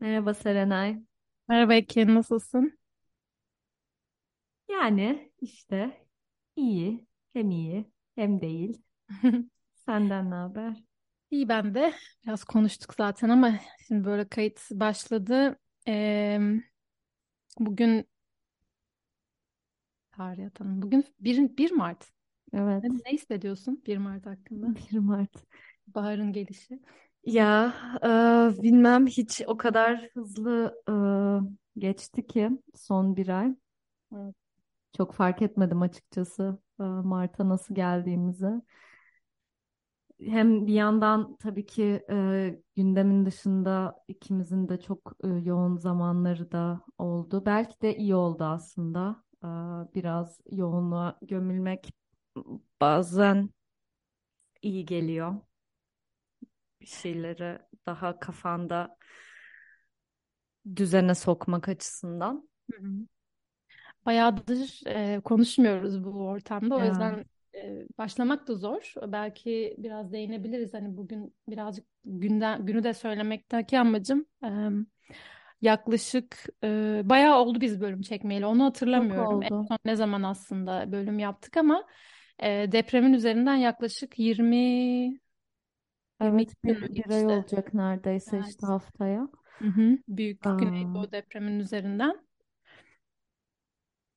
Merhaba Serenay. Merhaba Ekin, nasılsın? Yani işte iyi, hem iyi hem değil. Senden ne haber? İyi ben de. Biraz konuştuk zaten ama şimdi böyle kayıt başladı. Ee, bugün tarih atalım. Bugün 1, 1 Mart. Evet, Ne, ne hissediyorsun 1 Mart hakkında? 1 Mart. Baharın gelişi. Ya e, bilmem hiç o kadar hızlı e, geçti ki son bir ay. Evet. Çok fark etmedim açıkçası e, Mart'a nasıl geldiğimizi. Hem bir yandan tabii ki e, gündemin dışında ikimizin de çok e, yoğun zamanları da oldu. Belki de iyi oldu aslında. E, biraz yoğunluğa gömülmek bazen iyi geliyor. Bir şeyleri daha kafanda düzene sokmak açısından. Hı hı. Bayağıdır e, konuşmuyoruz bu ortamda. O Evet, yüzden e, başlamak da zor. Belki biraz değinebiliriz. Hani bugün birazcık günden, günü de söylemekteki amacım e, yaklaşık e, bayağı oldu biz bölüm çekmeyeli. Onu hatırlamıyorum. En son ne zaman aslında bölüm yaptık ama e, depremin üzerinden yaklaşık 20 22 Evet, bir, bir ay olacak neredeyse işte Evet. haftaya. Hı hı. Büyük Aa, Güneydoğu depremin üzerinden.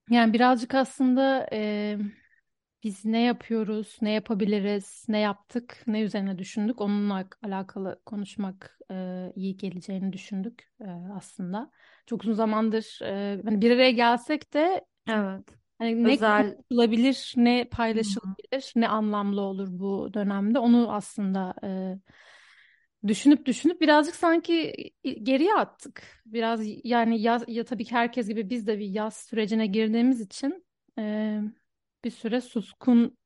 Yani birazcık aslında e, biz ne yapıyoruz, ne yapabiliriz, ne yaptık, ne üzerine düşündük. Onunla alakalı konuşmak e, iyi geleceğini düşündük e, aslında. Çok uzun zamandır e, hani bir araya gelsek de evet. Hani ne Özel. konuşulabilir, ne paylaşılabilir, ne anlamlı olur bu dönemde. Onu aslında e, düşünüp düşünüp birazcık sanki geriye attık. Biraz yani yaz, ya tabii ki herkes gibi biz de bir yaz sürecine girdiğimiz için e, bir süre suskun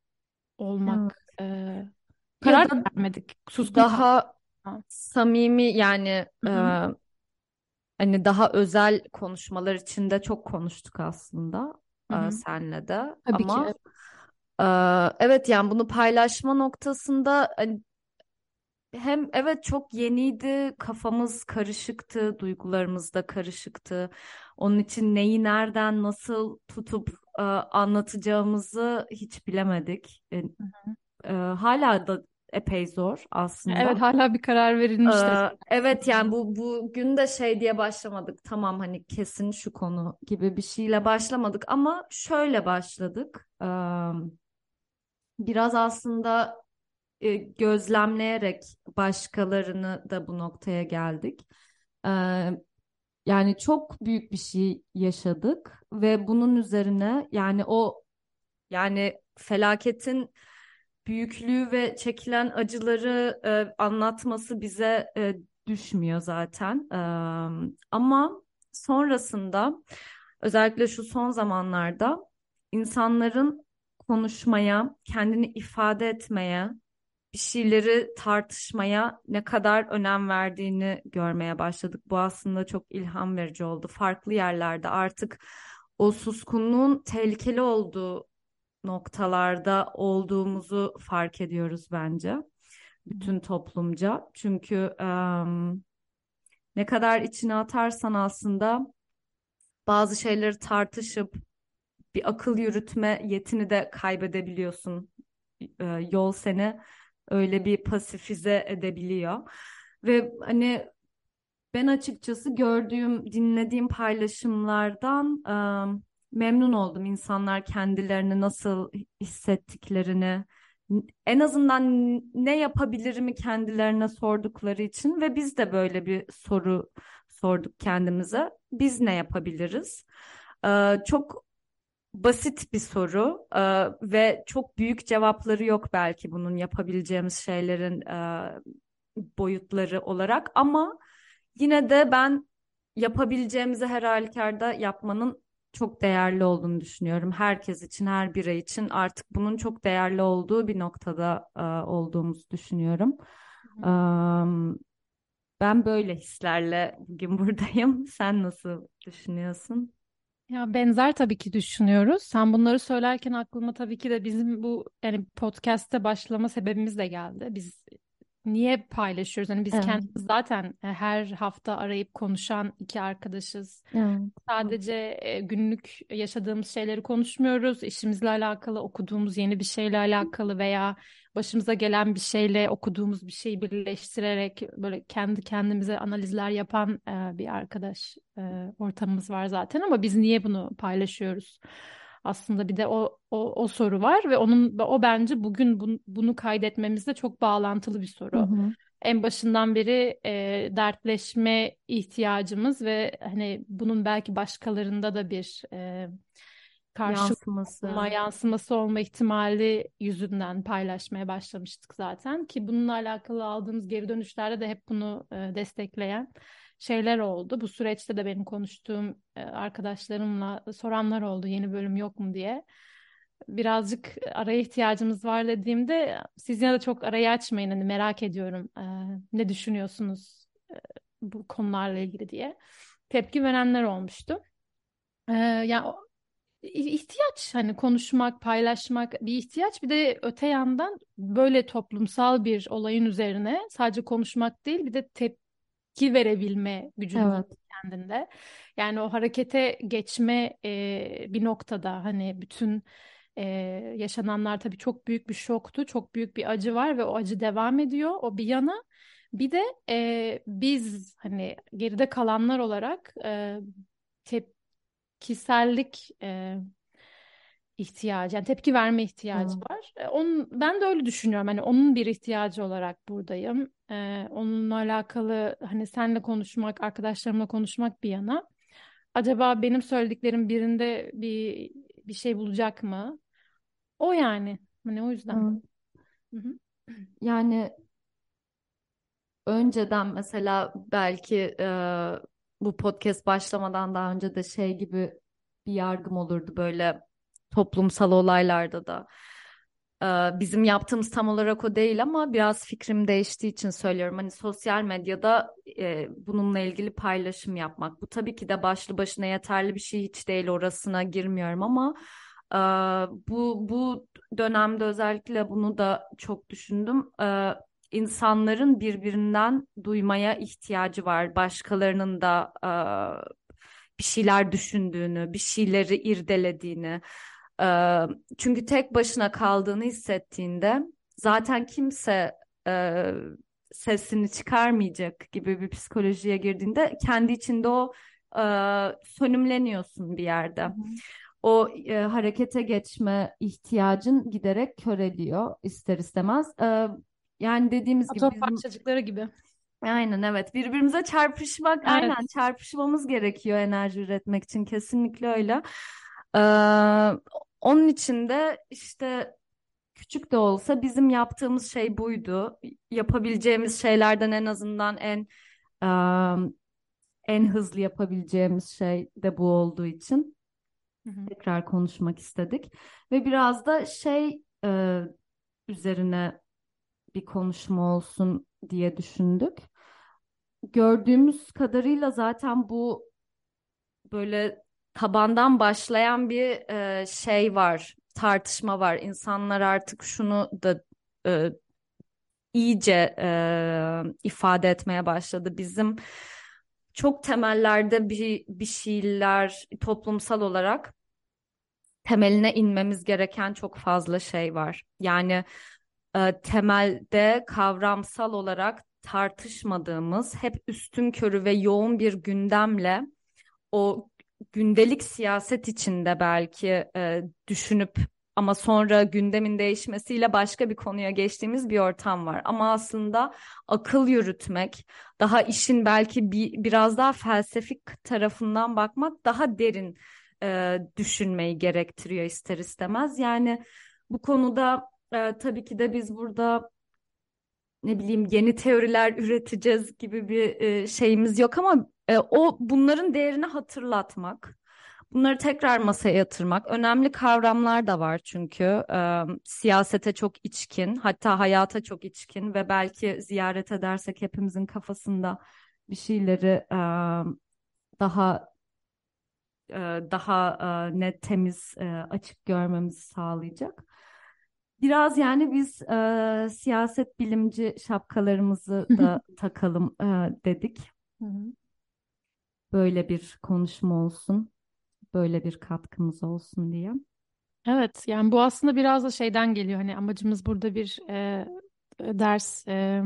Evet. olmak e, Ya karar da vermedik. Suskun daha kalmak. samimi yani Hı e, hani daha özel konuşmalar içinde çok konuştuk aslında Hı e, hı. senle de Tabii ki. ama evet. e, evet yani bunu paylaşma noktasında hani hem evet çok yeniydi kafamız karışıktı duygularımız da karışıktı onun için neyi nereden nasıl tutup e, anlatacağımızı hiç bilemedik E, e, hala da epey zor Evet aslında. hala bir karar verilmiş. Ee, evet yani bu bugün de şey diye başlamadık. Tamam hani kesin şu konu gibi bir şeyle başlamadık ama şöyle başladık. Ee, biraz aslında e, gözlemleyerek başkalarını da bu noktaya geldik. Ee, yani çok büyük bir şey yaşadık ve bunun üzerine yani o yani felaketin büyüklüğü ve çekilen acıları e, anlatması bize e, düşmüyor zaten. E, ama sonrasında özellikle şu son zamanlarda insanların konuşmaya, kendini ifade etmeye, bir şeyleri tartışmaya ne kadar önem verdiğini görmeye başladık. Bu aslında çok ilham verici oldu. Farklı yerlerde artık o suskunluğun tehlikeli olduğu noktalarda olduğumuzu fark ediyoruz bence bütün toplumca. Çünkü em, ne kadar içine atarsan aslında bazı şeyleri tartışıp bir akıl yürütme yetini de kaybedebiliyorsun. E, yol seni öyle bir pasifize edebiliyor. Ve hani ben açıkçası gördüğüm, dinlediğim paylaşımlardan memnun oldum. İnsanlar kendilerini nasıl hissettiklerini, en azından ne yapabilirimi kendilerine sordukları için ve biz de böyle bir soru sorduk kendimize. Biz ne yapabiliriz? Ee, çok basit bir soru ee, ve çok büyük cevapları yok belki bunun yapabileceğimiz şeylerin e, boyutları olarak ama yine de ben yapabileceğimizi her halükarda yapmanın çok değerli olduğunu düşünüyorum. Herkes için, her birey için artık bunun çok değerli olduğu bir noktada e, olduğumuzu düşünüyorum. Hı Am, ben böyle hislerle bugün buradayım. Sen nasıl düşünüyorsun? Ya benzer tabii ki düşünüyoruz. Sen bunları söylerken aklıma tabii ki de bizim bu yani podcast'te başlama sebebimiz de geldi. Biz niye paylaşıyoruz? Hani biz Evet. kendimiz zaten e, her hafta arayıp konuşan iki arkadaşız. Evet. Sadece e, günlük yaşadığımız şeyleri konuşmuyoruz. İşimizle alakalı, okuduğumuz yeni bir şeyle alakalı veya başımıza gelen bir şeyle okuduğumuz bir şeyi birleştirerek böyle kendi kendimize analizler yapan e, bir arkadaş ortamımız var zaten ama biz niye bunu paylaşıyoruz? Aslında bir de o, o, o soru var ve onun o bence bugün bun- bunu kaydetmemizle çok bağlantılı bir Hı soru. hı. En başından beri e, dertleşme ihtiyacımız ve hani bunun belki başkalarında da bir e, karşılık Yansıması. olma, yansıması olma ihtimali yüzünden paylaşmaya başlamıştık zaten ki bununla alakalı aldığımız geri dönüşlerde de hep bunu e, destekleyen şeyler oldu. Bu süreçte de benim konuştuğum e, arkadaşlarımla soranlar oldu yeni bölüm yok mu diye. Birazcık araya ihtiyacımız var dediğimde siz yine de çok arayı açmayın hani merak ediyorum e, ne düşünüyorsunuz e, bu konularla ilgili diye tepki verenler olmuştu. Yani ihtiyaç hani konuşmak, paylaşmak bir ihtiyaç. Bir de öte yandan böyle toplumsal bir olayın üzerine sadece konuşmak değil bir de tepki verebilme gücünün Evet. kendinde. Yani o harekete geçme e, bir noktada hani bütün e, yaşananlar tabii çok büyük bir şoktu, çok büyük bir acı var ve o acı devam ediyor. O bir yana. Bir de e, biz hani geride kalanlar olarak e, tepkisellik e, ihtiyacı, yani tepki verme ihtiyacı Evet. var. E, onun, ben de öyle düşünüyorum. Hani onun bir ihtiyacı olarak buradayım. E, onunla alakalı hani seninle konuşmak, arkadaşlarımla konuşmak bir yana. Acaba benim söylediklerim birinde bir bir şey bulacak mı? O yani. Hani o yüzden. Hı. Yani önceden mesela belki e, bu podcast başlamadan daha önce de şey gibi bir yargım olurdu böyle toplumsal olaylarda da. E, bizim yaptığımız tam olarak o değil ama biraz fikrim değiştiği için söylüyorum. Hani sosyal medyada e, bununla ilgili paylaşım yapmak. Bu tabii ki de başlı başına yeterli bir şey hiç değil orasına girmiyorum ama e, bu bu dönemde özellikle bunu da çok düşündüm. E, insanların birbirinden duymaya ihtiyacı var. Başkalarının da e, bir şeyler düşündüğünü, bir şeyleri irdelediğini. E, çünkü tek başına kaldığını hissettiğinde zaten kimse e, sesini çıkarmayacak gibi bir psikolojiye girdiğinde kendi içinde o e, sönümleniyorsun bir yerde. Hı. O e, harekete geçme ihtiyacın giderek köreliyor ister istemez. E, yani dediğimiz gibi Atom parçacıkları gibi. aynen evet birbirimize çarpışmak Evet. aynen çarpışmamız gerekiyor enerji üretmek için kesinlikle öyle. E, onun için de işte küçük de olsa bizim yaptığımız şey buydu. Yapabileceğimiz şeylerden en azından en e, en hızlı yapabileceğimiz şey de bu olduğu için Hı hı. tekrar konuşmak istedik ve biraz da şey e, üzerine bir konuşma olsun diye düşündük. Gördüğümüz kadarıyla zaten bu böyle tabandan başlayan bir e, şey var, tartışma var. İnsanlar artık şunu da e, iyice e, ifade etmeye başladı. Bizim çok temellerde bir bir şeyler toplumsal olarak temeline inmemiz gereken çok fazla şey var. Yani e, temelde kavramsal olarak tartışmadığımız, hep üstünkörü ve yoğun bir gündemle o gündelik siyaset içinde belki e, düşünüp ama sonra gündemin değişmesiyle başka bir konuya geçtiğimiz bir ortam var. Ama aslında akıl yürütmek, daha işin belki bir biraz daha felsefik tarafından bakmak daha derin e, düşünmeyi gerektiriyor ister istemez. Yani bu konuda e, tabii ki de biz burada ne bileyim yeni teoriler üreteceğiz gibi bir e, şeyimiz yok ama e, o bunların değerini hatırlatmak, bunları tekrar masaya yatırmak, önemli kavramlar da var çünkü e, siyasete çok içkin, hatta hayata çok içkin ve belki ziyaret edersek hepimizin kafasında bir şeyleri e, daha e, daha e, net, temiz, e, açık görmemizi sağlayacak. Biraz yani biz e, siyaset bilimci şapkalarımızı da takalım e, dedik. Hı hı. Böyle bir konuşma olsun, böyle bir katkımız olsun diye. Evet, yani bu aslında biraz da şeyden geliyor. Hani amacımız burada bir e, ders e,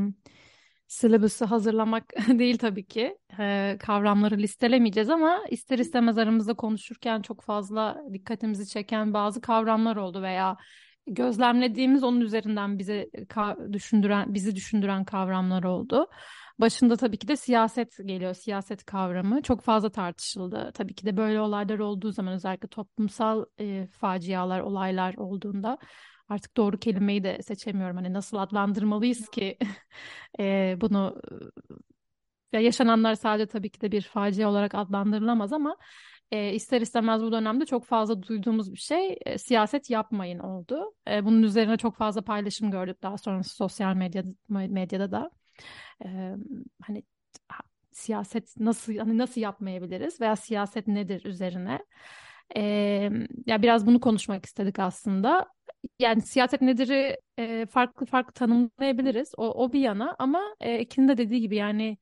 syllabus'u hazırlamak değil tabii ki. E, kavramları listelemeyeceğiz ama ister istemez aramızda konuşurken çok fazla dikkatimizi çeken bazı kavramlar oldu veya gözlemlediğimiz onun üzerinden bize ka- düşündüren bizi düşündüren kavramlar oldu. Başında tabii ki de siyaset geliyor, siyaset kavramı çok fazla tartışıldı. Tabii ki de böyle olaylar olduğu zaman özellikle toplumsal e, facialar, olaylar olduğunda artık doğru kelimeyi de seçemiyorum. Hani nasıl adlandırmalıyız ki e, bunu ya yaşananlar sadece tabii ki de bir facia olarak adlandırılamaz ama e, ister istemez bu dönemde çok fazla duyduğumuz bir şey e, siyaset yapmayın oldu. E, bunun üzerine çok fazla paylaşım gördük daha sonrası sosyal medya, medyada da. Hani ha, siyaset nasıl hani nasıl yapmayabiliriz veya siyaset nedir üzerine. E, ya biraz bunu konuşmak istedik aslında. Yani siyaset nedir'i e, farklı farklı tanımlayabiliriz. O, o bir yana ama e, Ekin'in de dediği gibi yani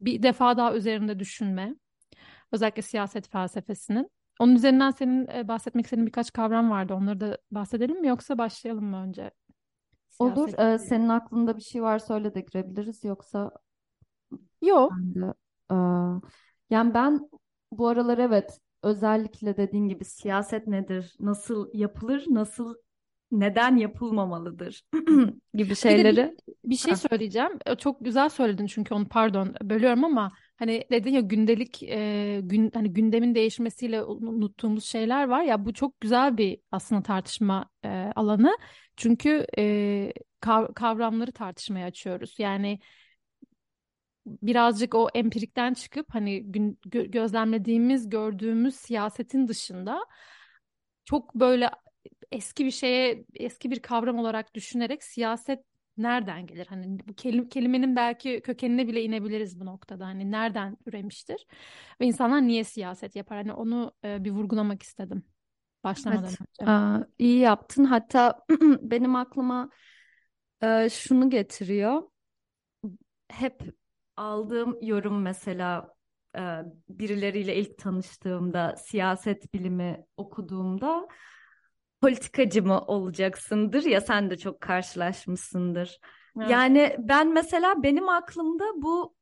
bir defa daha üzerinde düşünme. Özellikle siyaset felsefesinin. Onun üzerinden senin e, bahsetmek istediğin birkaç kavram vardı. Onları da bahsedelim mi yoksa başlayalım mı önce? Olur. Siyaset. Ee, senin aklında bir şey varsa öyle de girebiliriz. Yoksa Yok. ben de. Ee, yani ben bu aralar evet özellikle dediğin gibi siyaset nedir, nasıl yapılır, nasıl neden yapılmamalıdır gibi Bir de şeyleri. bir, bir şey Ha. söyleyeceğim. E, Çok güzel söyledin çünkü onu pardon bölüyorum ama hani dedin ya gündelik e, gün hani gündemin değişmesiyle unuttuğumuz şeyler var ya bu çok güzel bir aslında tartışma e, alanı. Çünkü e, kav- kavramları tartışmaya açıyoruz. Yani birazcık o empirikten çıkıp hani gün, gö- gözlemlediğimiz, gördüğümüz siyasetin dışında çok böyle eski bir şeye, eski bir kavram olarak düşünerek siyaset nereden gelir? Hani bu kelim, kelimenin belki kökenine bile inebiliriz bu noktada. Hani nereden üremiştir? Ve insanlar niye siyaset yapar? Hani onu e, bir vurgulamak istedim başlamadan Evet, önce. aa, iyi yaptın. Hatta benim aklıma e, şunu getiriyor. Hep aldığım yorum mesela e, birileriyle ilk tanıştığımda, siyaset bilimi okuduğumda politikacı mı olacaksındır ya sen de çok karşılaşmışsındır. Evet. Yani ben mesela benim aklımda bu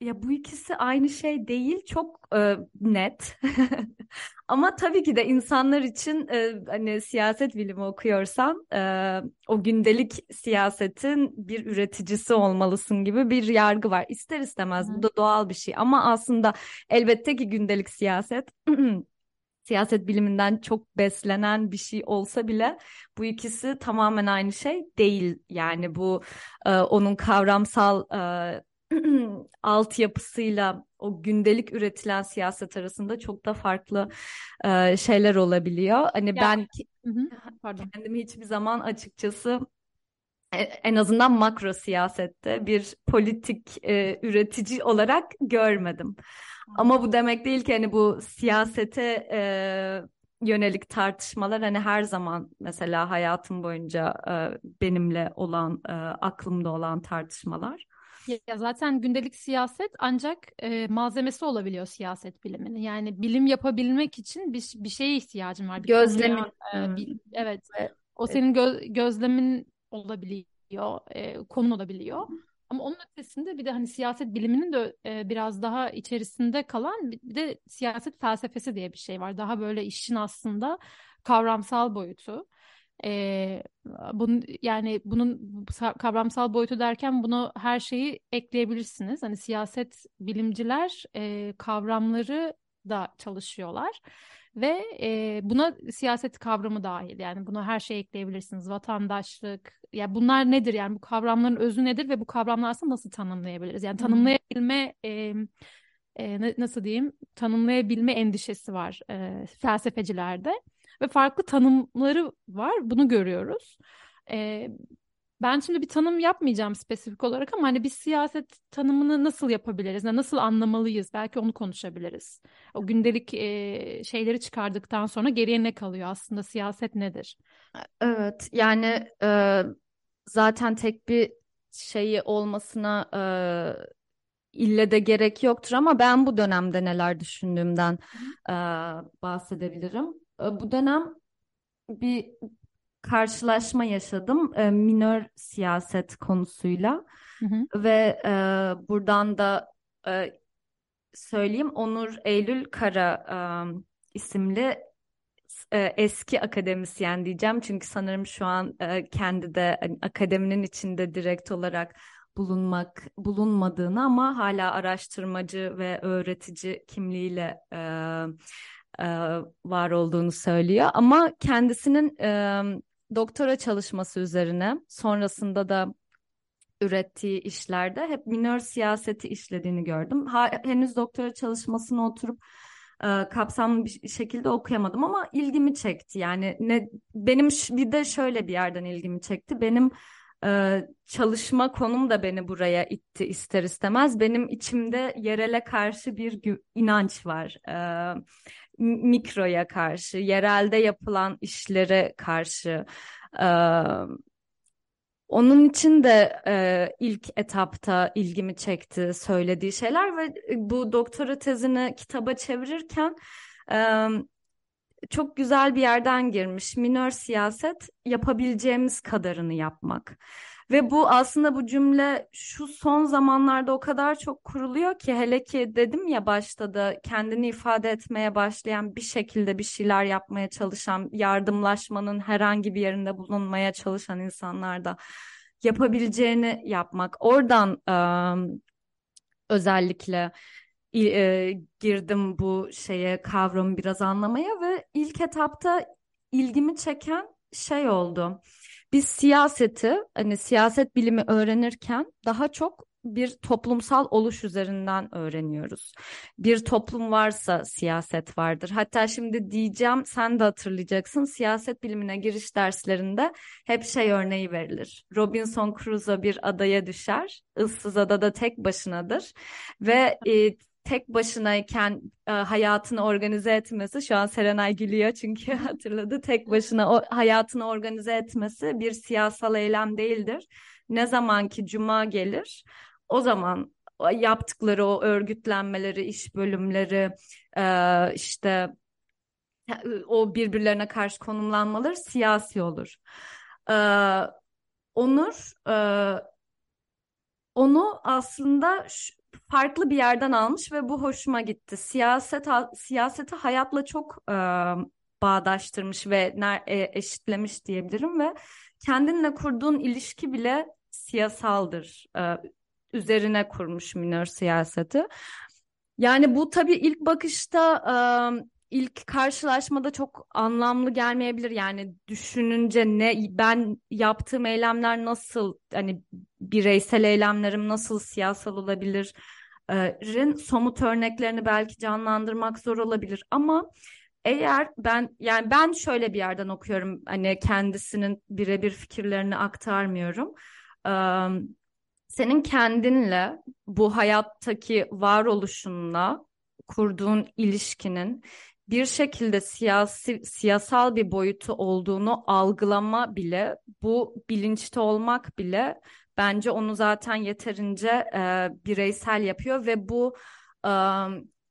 ya bu ikisi aynı şey değil çok e, net. Ama tabii ki de insanlar için e, hani siyaset bilimi okuyorsan e, o gündelik siyasetin bir üreticisi olmalısın gibi bir yargı var. İster istemez Hı. bu da doğal bir şey ama aslında elbette ki gündelik siyaset siyaset biliminden çok beslenen bir şey olsa bile bu ikisi tamamen aynı şey değil. Yani bu e, onun kavramsal e, altyapısıyla o gündelik üretilen siyaset arasında çok da farklı e, şeyler olabiliyor. Hani Ya, ben hı hı. Pardon. kendimi hiçbir zaman açıkçası en azından makro siyasette bir politik e, üretici olarak görmedim. Ama bu demek değil ki hani bu siyasete e, yönelik tartışmalar hani her zaman mesela hayatım boyunca e, benimle olan, e, aklımda olan tartışmalar. Ya zaten gündelik siyaset ancak e, malzemesi olabiliyor siyaset biliminin. Yani bilim yapabilmek için bir, bir şeye ihtiyacın var. Bir Gözlemin e, e, bir- evet. ve O senin gö- gözlemin olabiliyor, e, konun olabiliyor. Ama onun ötesinde bir de hani siyaset biliminin de e, biraz daha içerisinde kalan bir de siyaset felsefesi diye bir şey var. Daha böyle işin aslında kavramsal boyutu. E, bunun yani bunun sa- kavramsal boyutu derken bunu her şeyi ekleyebilirsiniz. Hani siyaset bilimciler e, kavramları da çalışıyorlar. Ve e, buna siyaset kavramı dahil yani buna her şey ekleyebilirsiniz. Vatandaşlık, ya bunlar nedir yani bu kavramların özü nedir ve bu kavramlar aslında nasıl tanımlayabiliriz? Yani tanımlayabilme e, e, na- nasıl diyeyim tanımlayabilme endişesi var e, felsefecilerde ve farklı tanımları var bunu görüyoruz. E, Ben şimdi bir tanım yapmayacağım spesifik olarak ama hani biz siyaset tanımını nasıl yapabiliriz? Nasıl anlamalıyız? Belki onu konuşabiliriz. O gündelik e, şeyleri çıkardıktan sonra geriye ne kalıyor? Aslında siyaset nedir? Evet, yani e, zaten tek bir şeyi olmasına e, ille de gerek yoktur ama ben bu dönemde neler düşündüğümden e, bahsedebilirim. E, bu dönem bir karşılaşma yaşadım e, minör siyaset konusuyla Hı hı. ve e, buradan da e, söyleyeyim Onur Eylül Kara e, isimli e, eski akademisyen diyeceğim çünkü sanırım şu an e, kendi de hani, akademinin içinde direkt olarak bulunmak bulunmadığını ama hala araştırmacı ve öğretici kimliğiyle e, e, var olduğunu söylüyor. Ama kendisinin e, doktora çalışması üzerine sonrasında da ürettiği işlerde hep minör siyaseti işlediğini gördüm. Ha, henüz doktora çalışmasına oturup e, kapsamlı bir şekilde okuyamadım ama ilgimi çekti. Yani ne benim bir de şöyle bir yerden ilgimi çekti. Benim e, çalışma konum da beni buraya itti ister istemez. Benim içimde yerele karşı bir inanç var. E, mikroya karşı, yerelde yapılan işlere karşı. E, onun için de e, ilk etapta ilgimi çekti söylediği şeyler ve bu doktora tezini kitaba çevirirken e, çok güzel bir yerden girmiş. Minör siyaset yapabileceğimiz kadarını yapmak. Ve bu aslında bu cümle şu son zamanlarda o kadar çok kuruluyor ki hele ki dedim ya başta da kendini ifade etmeye başlayan bir şekilde bir şeyler yapmaya çalışan, yardımlaşmanın herhangi bir yerinde bulunmaya çalışan insanlarda yapabileceğini yapmak. Oradan ıı, özellikle e, girdim bu şeye kavramı biraz anlamaya ve ilk etapta ilgimi çeken şey oldu. Biz siyaseti hani siyaset bilimi öğrenirken daha çok bir toplumsal oluş üzerinden öğreniyoruz. Bir toplum varsa siyaset vardır. Hatta şimdi diyeceğim sen de hatırlayacaksın. Siyaset bilimine giriş derslerinde hep şey örneği verilir. Robinson Crusoe bir adaya düşer. ıssız adada tek başınadır ve e, tek başınayken e, hayatını organize etmesi şu an Serenay gülüyor çünkü hatırladı tek başına o hayatını organize etmesi bir siyasal eylem değildir. Ne zaman ki cuma gelir o zaman yaptıkları o örgütlenmeleri, iş bölümleri e, işte o birbirlerine karşı konumlanmaları siyasi olur. E, Onur e, onu aslında farklı bir yerden almış ve bu hoşuma gitti. Siyaset siyaseti hayatla çok e, bağdaştırmış ve e, eşitlemiş diyebilirim ve kendinle kurduğun ilişki bile siyasaldır. E, üzerine kurmuş minör siyaseti. Yani bu tabii ilk bakışta e, ilk karşılaşmada çok anlamlı gelmeyebilir. Yani düşününce ne ben yaptığım eylemler nasıl hani bireysel eylemlerim nasıl siyasal olabilir? rin somut örneklerini belki canlandırmak zor olabilir ama eğer ben yani ben şöyle bir yerden okuyorum hani kendisinin birebir fikirlerini aktarmıyorum. Senin kendinle bu hayattaki varoluşunla kurduğun ilişkinin bir şekilde siyasi siyasal bir boyutu olduğunu algılama bile bu bilinçli olmak bile bence onu zaten yeterince e, bireysel yapıyor ve bu e,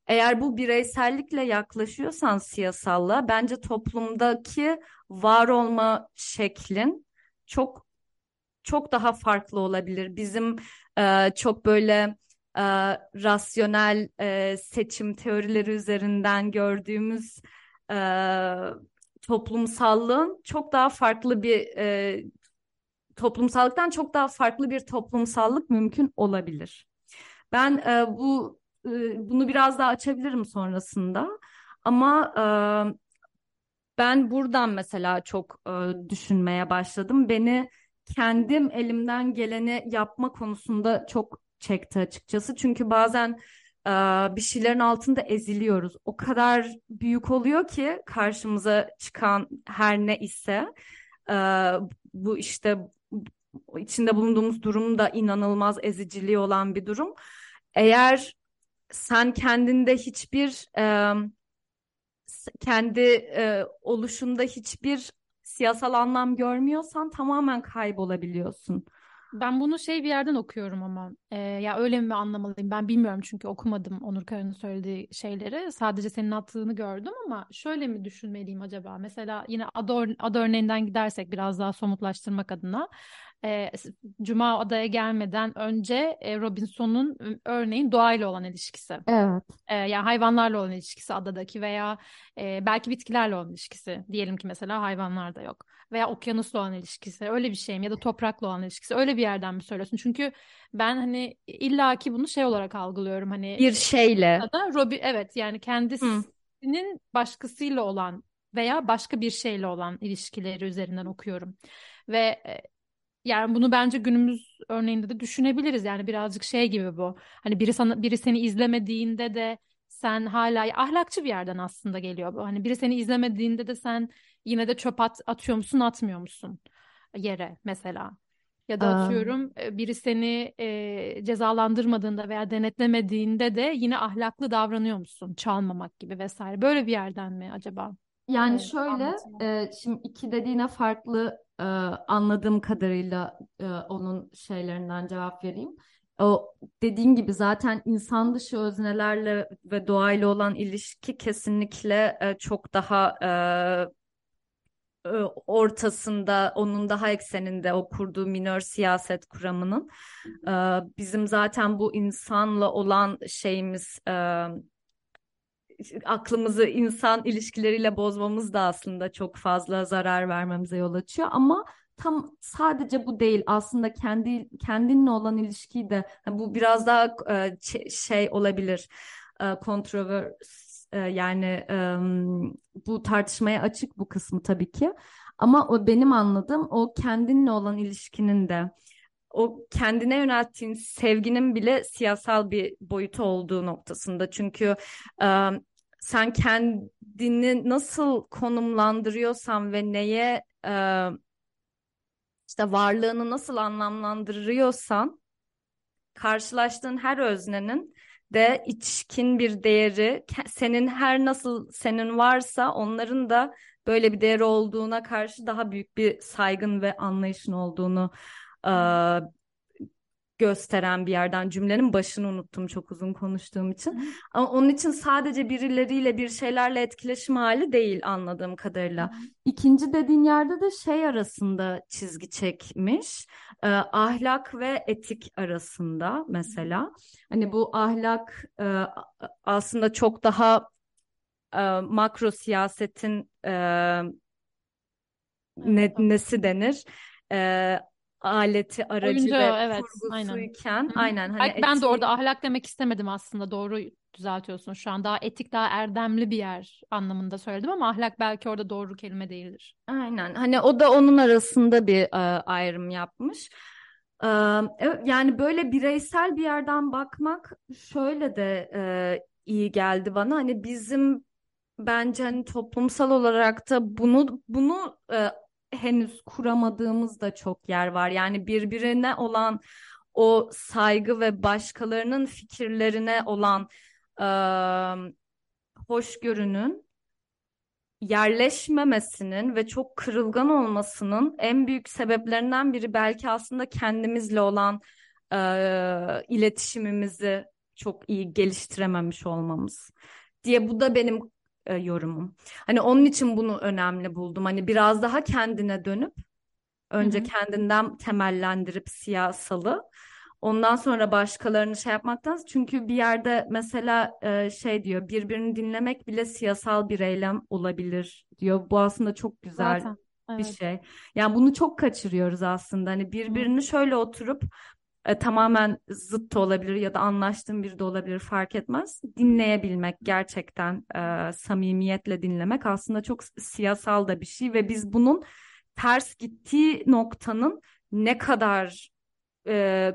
eğer bu bireysellikle yaklaşıyorsan siyasallığa bence toplumdaki var olma şeklin çok çok daha farklı olabilir. Bizim e, çok böyle e, rasyonel e, seçim teorileri üzerinden gördüğümüz e, toplumsallığın çok daha farklı bir e, toplumsallıktan çok daha farklı bir toplumsallık mümkün olabilir. Ben e, bu e, bunu biraz daha açabilirim sonrasında ama e, ben buradan mesela çok e, düşünmeye başladım. Beni kendim elimden geleni yapma konusunda çok çekti açıkçası. Çünkü bazen e, bir şeylerin altında eziliyoruz. O kadar büyük oluyor ki karşımıza çıkan her ne ise e, bu işte içinde bulunduğumuz durum da inanılmaz eziciliği olan bir durum. Eğer sen kendinde hiçbir e, kendi e, oluşunda hiçbir siyasal anlam görmüyorsan tamamen kaybolabiliyorsun. Ben bunu şey bir yerden okuyorum ama e, ya öyle mi anlamalıyım? Ben bilmiyorum çünkü okumadım Onur Kara'nın söylediği şeyleri. Sadece senin attığını gördüm ama şöyle mi düşünmeliyim acaba? Mesela yine adı örneğinden gidersek biraz daha somutlaştırmak adına e, Cuma adaya gelmeden önce e, Robinson'un örneğin doğayla olan ilişkisi. Evet. E, yani hayvanlarla olan ilişkisi adadaki veya e, belki bitkilerle olan ilişkisi. Diyelim ki mesela hayvanlar da yok. Veya okyanusla olan ilişkisi. Öyle bir şey mi? Ya da toprakla olan ilişkisi. Öyle bir yerden mi söylüyorsun? Çünkü ben hani illaki bunu şey olarak algılıyorum. Hani bir şeyle. Da Robi evet yani kendisinin Hı. başkasıyla olan veya başka bir şeyle olan ilişkileri üzerinden okuyorum. Ve e, yani bunu bence günümüz örneğinde de düşünebiliriz. Yani birazcık şey gibi bu. Hani biri sana biri seni izlemediğinde de sen hala ahlakçı bir yerden aslında geliyor bu. Hani biri seni izlemediğinde de sen yine de çöp at, atıyor musun, atmıyor musun yere mesela. Ya da atıyorum um, biri seni e, cezalandırmadığında veya denetlemediğinde de yine ahlaklı davranıyor musun? Çalmamak gibi vesaire. Böyle bir yerden mi acaba? Yani evet, şöyle, e, şimdi iki dediğine farklı e, anladığım kadarıyla e, onun şeylerinden cevap vereyim. O dediğin gibi zaten insan dışı öznelerle ve doğayla olan ilişki kesinlikle e, çok daha e, e, ortasında, onun daha ekseninde o kurduğu minör siyaset kuramının. E, bizim zaten bu insanla olan şeyimiz e, aklımızı insan ilişkileriyle bozmamız da aslında çok fazla zarar vermemize yol açıyor. Ama tam sadece bu değil aslında kendi kendinle olan ilişkiyi de bu biraz daha e, şey olabilir e, kontrovers e, yani bu tartışmaya açık bu kısmı tabii ki. Ama o benim anladığım o kendinle olan ilişkinin de o kendine yönelttiğin sevginin bile siyasal bir boyutu olduğu noktasında. Çünkü e, sen kendini nasıl konumlandırıyorsan ve neye e, işte varlığını nasıl anlamlandırıyorsan karşılaştığın her öznenin de içkin bir değeri senin her nasıl senin varsa onların da böyle bir değeri olduğuna karşı daha büyük bir saygın ve anlayışın olduğunu gösteren bir yerden cümlenin başını unuttum çok uzun konuştuğum için. Ama onun için sadece birileriyle bir şeylerle etkileşim hali değil anladığım kadarıyla. İkinci dediğin yerde de şey arasında çizgi çekmiş. E, ahlak ve etik arasında mesela. Hani bu ahlak e, aslında çok daha e, makro siyasetin e, ne, nesi denir? E, aleti, aracı Oyuncu, ve evet, kurgusuyken aynen. aynen hani ben etiği... de orada ahlak demek istemedim aslında. Doğru düzeltiyorsun şu an. Daha etik, daha erdemli bir yer anlamında söyledim ama ahlak belki orada doğru kelime değildir. Aynen. Hani o da onun arasında bir e, ayrım yapmış. E, yani böyle bireysel bir yerden bakmak şöyle de e, iyi geldi bana. Hani bizim bence hani toplumsal olarak da bunu bunu e, henüz kuramadığımız da çok yer var. Yani birbirine olan o saygı ve başkalarının fikirlerine olan e, hoşgörünün yerleşmemesinin ve çok kırılgan olmasının en büyük sebeplerinden biri belki aslında kendimizle olan e, iletişimimizi çok iyi geliştirememiş olmamız diye bu da benim e, yorumum. Hani onun için bunu önemli buldum. Hani biraz daha kendine dönüp önce Hı-hı. kendinden temellendirip siyasalı ondan sonra başkalarını şey yapmaktan çünkü bir yerde mesela e, şey diyor birbirini dinlemek bile siyasal bir eylem olabilir diyor. Bu aslında çok güzel Zaten, evet. bir şey. Yani bunu çok kaçırıyoruz aslında. Hani birbirini Hı. şöyle oturup e, tamamen zıt da olabilir ya da anlaştığım biri de olabilir fark etmez. Dinleyebilmek gerçekten e, samimiyetle dinlemek aslında çok siyasal da bir şey ve biz bunun ters gittiği noktanın ne kadar e,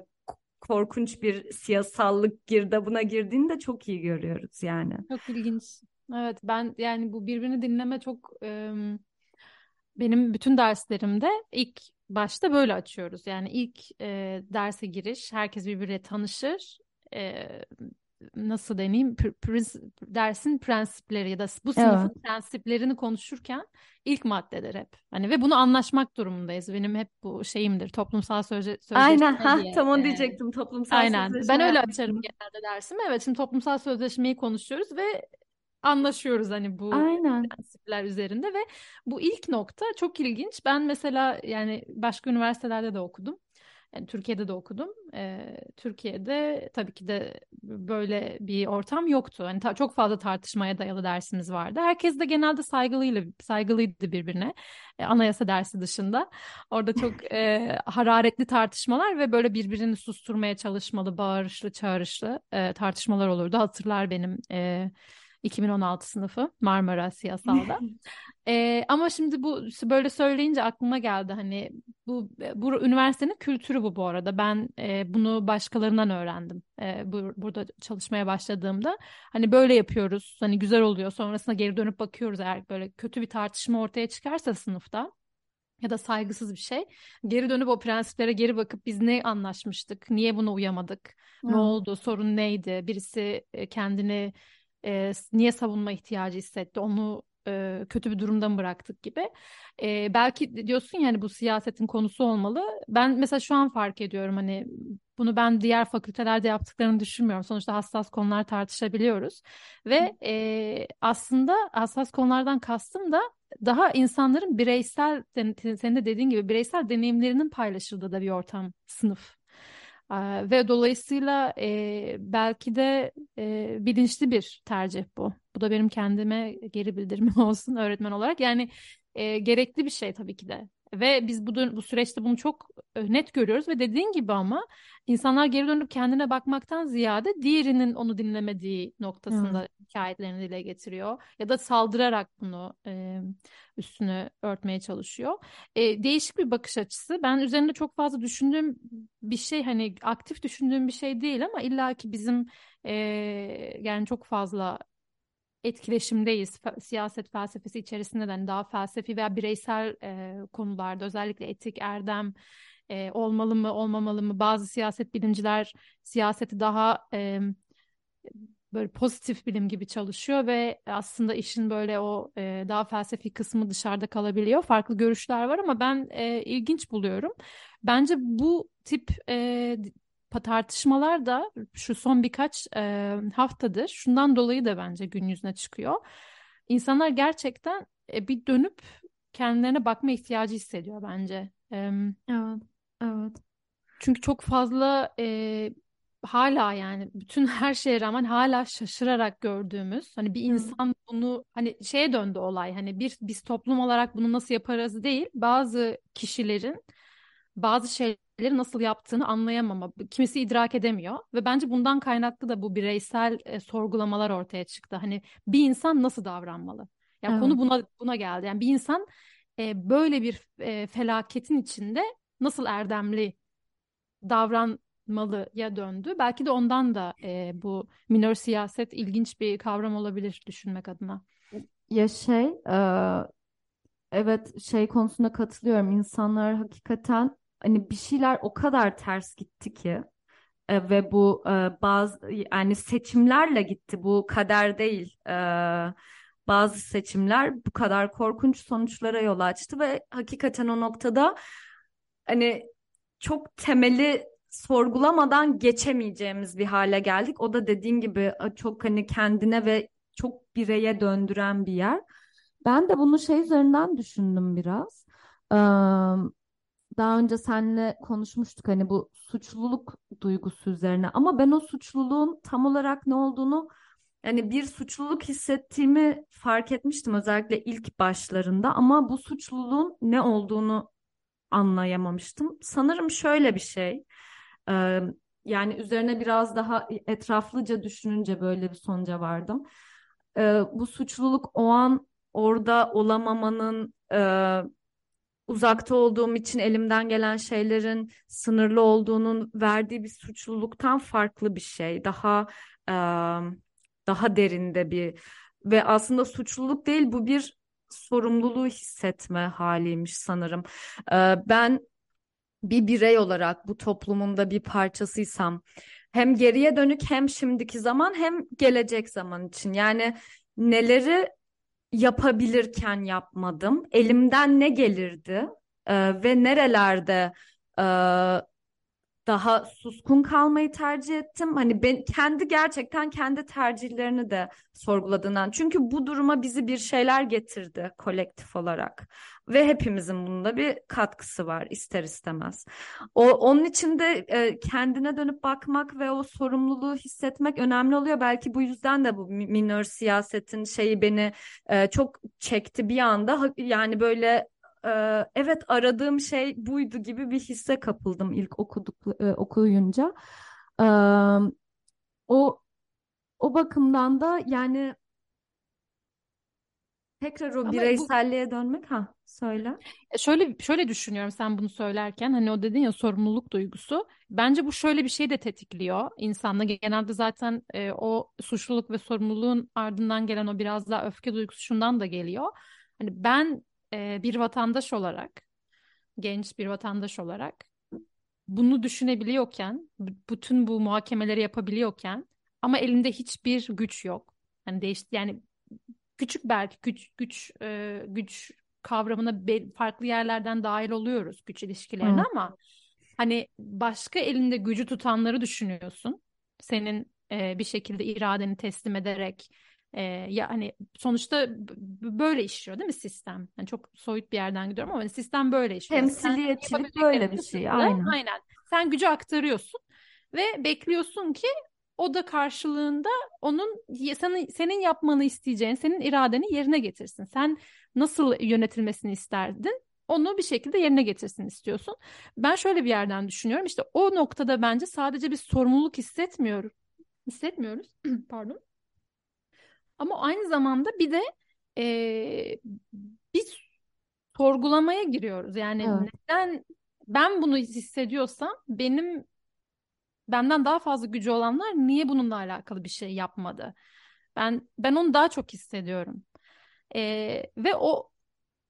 korkunç bir siyasallık girdabına girdiğini de çok iyi görüyoruz yani. Çok ilginç. Evet ben yani bu birbirini dinleme çok e, benim bütün derslerimde ilk başta böyle açıyoruz. Yani ilk e, derse giriş, herkes birbiriyle tanışır. E, nasıl deneyim? Pr dersin prensipleri ya da bu sınıfın evet. prensiplerini konuşurken ilk maddeler hep. Hani ve bunu anlaşmak durumundayız. Benim hep bu şeyimdir. Toplumsal sözce sözleşme Aynen. Ha, tam onu diyecektim. Toplumsal Aynen. sözleşme. Ben öyle açarım genelde dersimi. Evet şimdi toplumsal sözleşmeyi konuşuyoruz ve anlaşıyoruz hani bu Aynen. prensipler üzerinde ve bu ilk nokta çok ilginç. Ben mesela yani başka üniversitelerde de okudum. Yani Türkiye'de de okudum. Ee, Türkiye'de tabii ki de böyle bir ortam yoktu. Hani ta- çok fazla tartışmaya dayalı dersimiz vardı. Herkes de genelde saygılıyla saygılıydı birbirine. Ee, anayasa dersi dışında. Orada çok e, hararetli tartışmalar ve böyle birbirini susturmaya çalışmalı, bağırışlı, çağrışlı e, tartışmalar olurdu. Hatırlar benim e, 2016 sınıfı Marmara Siyasal'da. ee, ama şimdi bu böyle söyleyince aklıma geldi hani bu bu üniversitenin kültürü bu bu arada. Ben e, bunu başkalarından öğrendim. E, bu, burada çalışmaya başladığımda hani böyle yapıyoruz. Hani güzel oluyor. Sonrasında geri dönüp bakıyoruz eğer böyle kötü bir tartışma ortaya çıkarsa sınıfta ya da saygısız bir şey. Geri dönüp o prensiplere geri bakıp biz ne anlaşmıştık? Niye buna uyamadık? Hmm. Ne oldu? Sorun neydi? Birisi kendini e, niye savunma ihtiyacı hissetti, onu e, kötü bir durumda mı bıraktık gibi. E, belki diyorsun yani bu siyasetin konusu olmalı. Ben mesela şu an fark ediyorum hani bunu ben diğer fakültelerde yaptıklarını düşünmüyorum. Sonuçta hassas konular tartışabiliyoruz ve e, aslında hassas konulardan kastım da daha insanların bireysel senin de dediğin gibi bireysel deneyimlerinin paylaşıldığı da bir ortam sınıf ve dolayısıyla e, belki de e, bilinçli bir tercih bu. Bu da benim kendime geri bildirimim olsun öğretmen olarak. Yani e, gerekli bir şey tabii ki de. Ve biz bu, bu süreçte bunu çok net görüyoruz ve dediğin gibi ama insanlar geri dönüp kendine bakmaktan ziyade diğerinin onu dinlemediği noktasında hmm. hikayelerini dile getiriyor. Ya da saldırarak bunu e, üstünü örtmeye çalışıyor. E, değişik bir bakış açısı. Ben üzerinde çok fazla düşündüğüm bir şey hani aktif düşündüğüm bir şey değil ama illaki bizim e, yani çok fazla etkileşimdeyiz. Siyaset felsefesi içerisinde de hani daha felsefi veya bireysel e, konularda özellikle etik, erdem e, olmalı mı, olmamalı mı? Bazı siyaset bilimciler siyaseti daha e, böyle pozitif bilim gibi çalışıyor ve aslında işin böyle o e, daha felsefi kısmı dışarıda kalabiliyor. Farklı görüşler var ama ben e, ilginç buluyorum. Bence bu tip e, tartışmalar da şu son birkaç e, haftadır şundan dolayı da bence gün yüzüne çıkıyor. İnsanlar gerçekten e, bir dönüp kendilerine bakma ihtiyacı hissediyor bence. E, evet, evet. Çünkü çok fazla e, hala yani bütün her şeye rağmen hala şaşırarak gördüğümüz hani bir insan bunu hani şeye döndü olay hani bir biz toplum olarak bunu nasıl yaparız değil bazı kişilerin bazı şeyleri nasıl yaptığını anlayamama, kimisi idrak edemiyor ve bence bundan kaynaklı da bu bireysel e, sorgulamalar ortaya çıktı. Hani bir insan nasıl davranmalı? Ya yani evet. konu buna buna geldi. Yani bir insan e, böyle bir e, felaketin içinde nasıl erdemli davranmalıya döndü. Belki de ondan da e, bu minör siyaset ilginç bir kavram olabilir düşünmek adına. Ya şey, e, evet şey konusunda katılıyorum. İnsanlar hakikaten hani bir şeyler o kadar ters gitti ki e, ve bu e, bazı yani seçimlerle gitti bu kader değil e, bazı seçimler bu kadar korkunç sonuçlara yol açtı ve hakikaten o noktada hani çok temeli sorgulamadan geçemeyeceğimiz bir hale geldik. O da dediğin gibi çok hani kendine ve çok bireye döndüren bir yer. Ben de bunu şey üzerinden düşündüm biraz daha önce seninle konuşmuştuk hani bu suçluluk duygusu üzerine ama ben o suçluluğun tam olarak ne olduğunu yani bir suçluluk hissettiğimi fark etmiştim özellikle ilk başlarında ama bu suçluluğun ne olduğunu anlayamamıştım. Sanırım şöyle bir şey. Yani üzerine biraz daha etraflıca düşününce böyle bir sonuca vardım. Bu suçluluk o an orada olamamanın uzakta olduğum için elimden gelen şeylerin sınırlı olduğunun verdiği bir suçluluktan farklı bir şey. Daha e, daha derinde bir ve aslında suçluluk değil bu bir sorumluluğu hissetme haliymiş sanırım. E, ben bir birey olarak bu toplumun da bir parçasıysam hem geriye dönük hem şimdiki zaman hem gelecek zaman için yani neleri yapabilirken yapmadım. Elimden ne gelirdi? E, ve nerelerde e, daha suskun kalmayı tercih ettim. Hani ben kendi gerçekten kendi tercihlerini de sorguladığından. Çünkü bu duruma bizi bir şeyler getirdi kolektif olarak. Ve hepimizin bunda bir katkısı var ister istemez. O onun için de e, kendine dönüp bakmak ve o sorumluluğu hissetmek önemli oluyor. Belki bu yüzden de bu minör siyasetin şeyi beni e, çok çekti bir anda. Yani böyle e, evet aradığım şey buydu gibi bir hisse kapıldım ilk okuduk e, okuyunca. E, o o bakımdan da yani tekrar o Ama bu bireyselliğe dönmek ha söyle. E, Şöyle şöyle düşünüyorum sen bunu söylerken hani o dedin ya sorumluluk duygusu. Bence bu şöyle bir şey de tetikliyor insanda. Genelde zaten e, o suçluluk ve sorumluluğun ardından gelen o biraz daha öfke duygusu şundan da geliyor. Hani ben e, bir vatandaş olarak, genç bir vatandaş olarak bunu düşünebiliyorken, bütün bu muhakemeleri yapabiliyorken ama elinde hiçbir güç yok. Hani değiş yani küçük belki güç güç e, güç kavramına be- farklı yerlerden dahil oluyoruz güç ilişkilerine Hı. ama hani başka elinde gücü tutanları düşünüyorsun. Senin e, bir şekilde iradeni teslim ederek e, ya hani sonuçta böyle işliyor değil mi sistem? Yani çok soyut bir yerden gidiyorum ama hani sistem böyle işliyor. Sen Temsiliyetçilik böyle bir şey aynen. aynen sen gücü aktarıyorsun ve bekliyorsun ki o da karşılığında onun senin, senin yapmanı isteyeceğin, senin iradeni yerine getirsin. Sen nasıl yönetilmesini isterdin? Onu bir şekilde yerine getirsin istiyorsun. Ben şöyle bir yerden düşünüyorum. İşte o noktada bence sadece bir sorumluluk hissetmiyoruz. Hissetmiyoruz. Pardon. Ama aynı zamanda bir de eee bir sorgulamaya giriyoruz. Yani Evet. neden ben bunu hissediyorsam benim benden daha fazla gücü olanlar niye bununla alakalı bir şey yapmadı? Ben ben onu daha çok hissediyorum. Ee, ve o,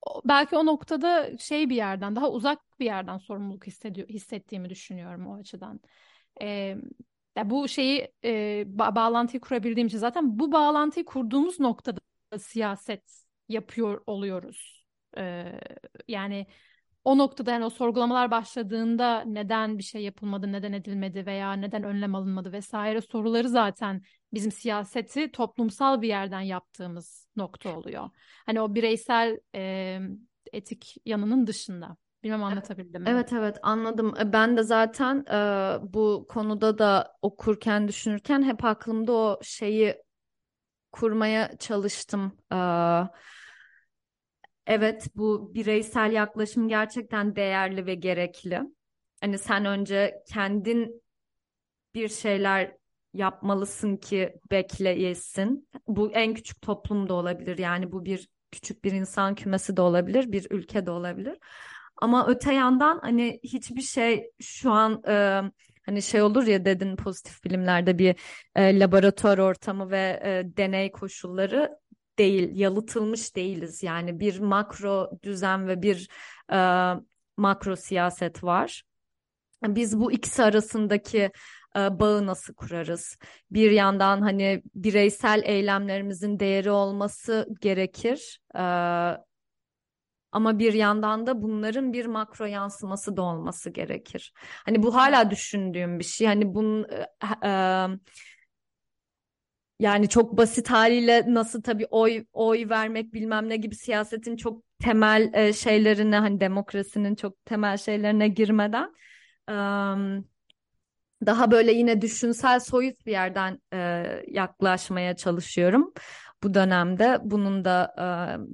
o- belki o noktada şey bir yerden daha uzak bir yerden sorumluluk hissediyor hissettiğimi düşünüyorum o açıdan. Ee, ya bu şeyi e, ba- bağlantıyı kurabildiğim için zaten bu bağlantıyı kurduğumuz noktada siyaset yapıyor oluyoruz. Ee, yani o noktada yani o sorgulamalar başladığında neden bir şey yapılmadı, neden edilmedi veya neden önlem alınmadı vesaire soruları zaten bizim siyaseti toplumsal bir yerden yaptığımız nokta oluyor. Hani o bireysel e, etik yanının dışında. Bilmem anlatabildim mi? Evet evet anladım. E, Ben de zaten e, bu konuda da okurken düşünürken hep aklımda o şeyi kurmaya çalıştım. E, evet bu bireysel yaklaşım gerçekten değerli ve gerekli. Hani sen önce kendin bir şeyler yapmalısın ki bekleyesin. Bu en küçük toplum da olabilir. Yani bu bir küçük bir insan kümesi de olabilir, bir ülke de olabilir. Ama öte yandan hani hiçbir şey şu an e, hani şey olur ya dedin pozitif filmlerde bir e, laboratuvar ortamı ve e, deney koşulları değil, yalıtılmış değiliz. Yani bir makro düzen ve bir e, makro siyaset var. Biz bu ikisi arasındaki e, bağı nasıl kurarız? Bir yandan hani bireysel eylemlerimizin değeri olması gerekir. E, ama bir yandan da bunların bir makro yansıması da olması gerekir. Hani bu hala düşündüğüm bir şey. Hani bunun e, e, yani çok basit haliyle nasıl tabii oy oy vermek bilmem ne gibi siyasetin çok temel e, şeylerine hani demokrasinin çok temel şeylerine girmeden e, daha böyle yine düşünsel soyut bir yerden e, yaklaşmaya çalışıyorum bu dönemde. Bunun da e,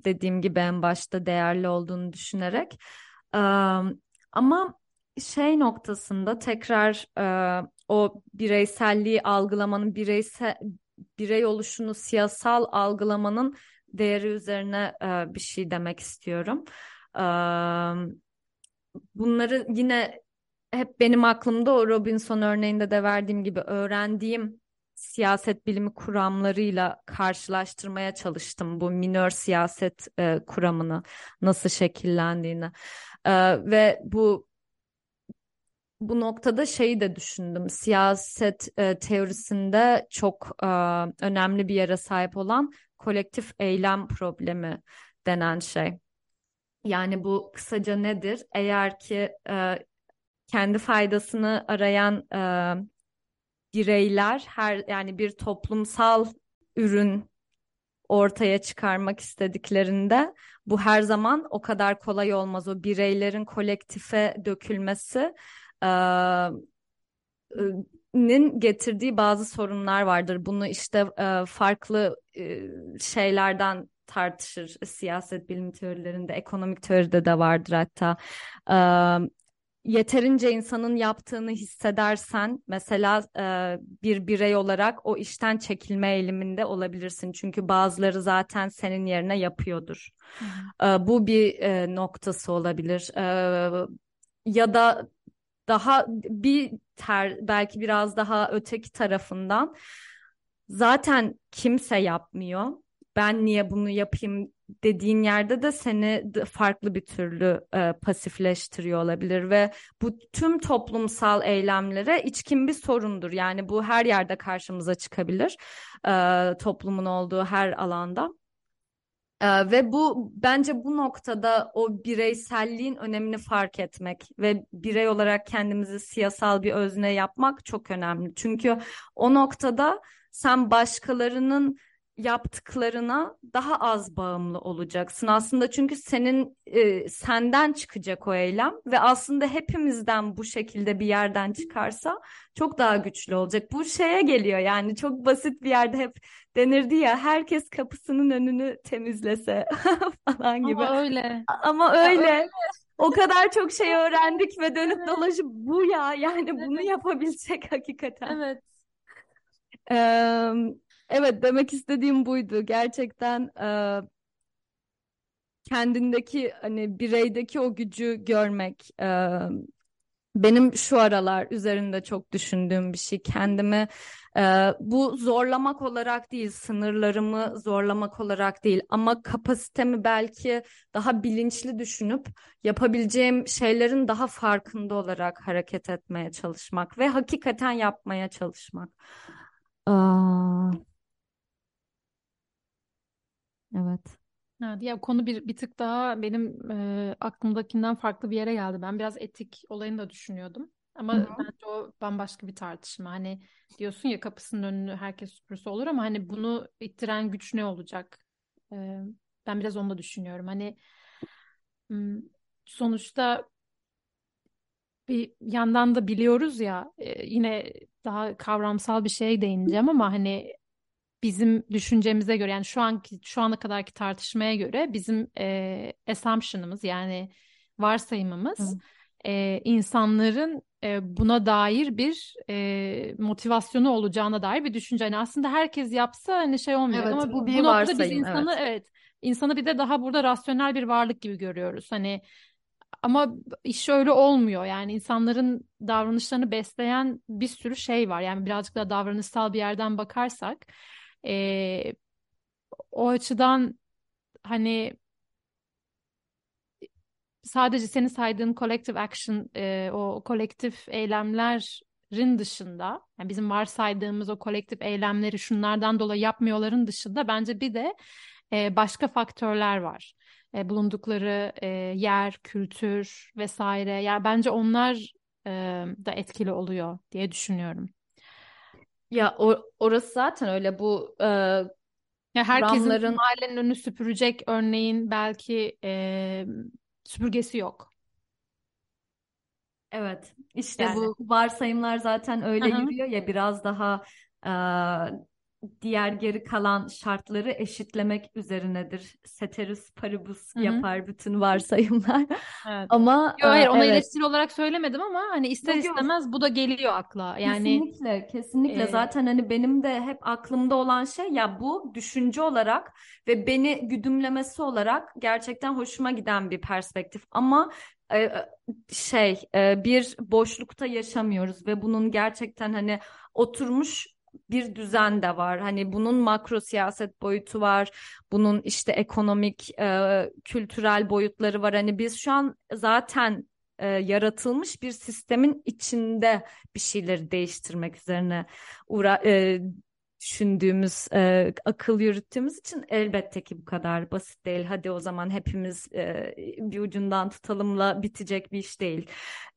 dediğim gibi en başta değerli olduğunu düşünerek. E, ama şey noktasında tekrar e, o bireyselliği algılamanın bireysel birey oluşunu siyasal algılamanın değeri üzerine bir şey demek istiyorum. Bunları yine hep benim aklımda o Robinson örneğinde de verdiğim gibi öğrendiğim siyaset bilimi kuramlarıyla karşılaştırmaya çalıştım bu minör siyaset e, kuramını nasıl şekillendiğini E, ve bu bu noktada şeyi de düşündüm. Siyaset e, teorisinde çok e, önemli bir yere sahip olan kolektif eylem problemi denen şey. Yani bu kısaca nedir? Eğer ki e, kendi faydasını arayan e, bireyler her yani bir toplumsal ürün ortaya çıkarmak istediklerinde bu her zaman o kadar kolay olmaz. O bireylerin kolektife dökülmesi e, nin getirdiği bazı sorunlar vardır. Bunu işte e, farklı e, şeylerden tartışır siyaset bilim teorilerinde, ekonomik teoride de vardır hatta. E, yeterince insanın yaptığını hissedersen mesela e, bir birey olarak o işten çekilme eğiliminde olabilirsin. Çünkü bazıları zaten senin yerine yapıyordur. E, bu bir e, noktası olabilir. E, ya da daha bir ter belki biraz daha öteki tarafından zaten kimse yapmıyor. Ben niye bunu yapayım dediğin yerde de seni farklı bir türlü e, pasifleştiriyor olabilir ve bu tüm toplumsal eylemlere içkin bir sorundur. Yani bu her yerde karşımıza çıkabilir e, toplumun olduğu her alanda. Ee, ve bu bence bu noktada o bireyselliğin önemini fark etmek ve birey olarak kendimizi siyasal bir özne yapmak çok önemli. Çünkü o noktada sen başkalarının yaptıklarına daha az bağımlı olacaksın aslında çünkü senin e, senden çıkacak o eylem ve aslında hepimizden bu şekilde bir yerden çıkarsa çok daha güçlü olacak. Bu şeye geliyor yani çok basit bir yerde hep denirdi ya herkes kapısının önünü temizlese falan gibi. Ama öyle. Ama öyle. öyle. O kadar çok şey öğrendik ve dönüp evet. dolaşıp bu ya yani bunu evet. yapabilecek hakikaten. Evet. Ee, Evet demek istediğim buydu. Gerçekten e, kendindeki hani bireydeki o gücü görmek e, benim şu aralar üzerinde çok düşündüğüm bir şey. Kendimi e, bu zorlamak olarak değil, sınırlarımı zorlamak olarak değil ama kapasitemi belki daha bilinçli düşünüp yapabileceğim şeylerin daha farkında olarak hareket etmeye çalışmak ve hakikaten yapmaya çalışmak. Aa, Evet. Evet, ya konu bir, bir tık daha benim e, aklımdakinden farklı bir yere geldi. Ben biraz etik olayını da düşünüyordum. Ama Hı-hı. bence o bambaşka bir tartışma. Hani diyorsun ya kapısının önünü herkes süpürse olur ama hani bunu ittiren güç ne olacak? E, ben biraz onu da düşünüyorum. Hani sonuçta bir yandan da biliyoruz ya e, yine daha kavramsal bir şey değineceğim ama hani bizim düşüncemize göre yani şu anki şu ana kadarki tartışmaya göre bizim e, assumption'ımız yani varsayımımız e, insanların e, buna dair bir e, motivasyonu olacağına dair bir düşünce. Yani aslında herkes yapsa hani şey olmayacak evet, ama bu bir bu varsayım, noktada biz insanı evet. evet insanı bir de daha burada rasyonel bir varlık gibi görüyoruz. Hani ama iş öyle olmuyor. Yani insanların davranışlarını besleyen bir sürü şey var. Yani birazcık da davranışsal bir yerden bakarsak e, o açıdan hani sadece senin saydığın collective action, e, o kolektif eylemlerin dışında, yani bizim varsaydığımız o kolektif eylemleri şunlardan dolayı yapmıyorların dışında bence bir de e, başka faktörler var. E, bulundukları e, yer, kültür vesaire. Yani bence onlar e, da etkili oluyor diye düşünüyorum. Ya or orası zaten öyle bu e, ya herkesin kuramların... mahallenin önünü süpürecek örneğin belki e, süpürgesi yok. Evet işte yani. bu varsayımlar zaten öyle Hı-hı. yürüyor ya biraz daha e, diğer geri kalan şartları eşitlemek üzerinedir. Ceteris paribus Hı-hı. yapar bütün varsayımlar. Evet. Ama Yo, hayır ona evet. eleştiri olarak söylemedim ama hani ister yok, istemez yok. bu da geliyor akla. Yani kesinlikle kesinlikle e... zaten hani benim de hep aklımda olan şey ya bu düşünce olarak ve beni güdümlemesi olarak gerçekten hoşuma giden bir perspektif ama şey bir boşlukta yaşamıyoruz ve bunun gerçekten hani oturmuş bir düzen de var. Hani bunun makro siyaset boyutu var. Bunun işte ekonomik, e, kültürel boyutları var. Hani biz şu an zaten e, yaratılmış bir sistemin içinde bir şeyleri değiştirmek üzerine uğra e, düşündüğümüz, e, akıl yürüttüğümüz için elbette ki bu kadar basit değil. Hadi o zaman hepimiz e, bir ucundan tutalımla bitecek bir iş değil.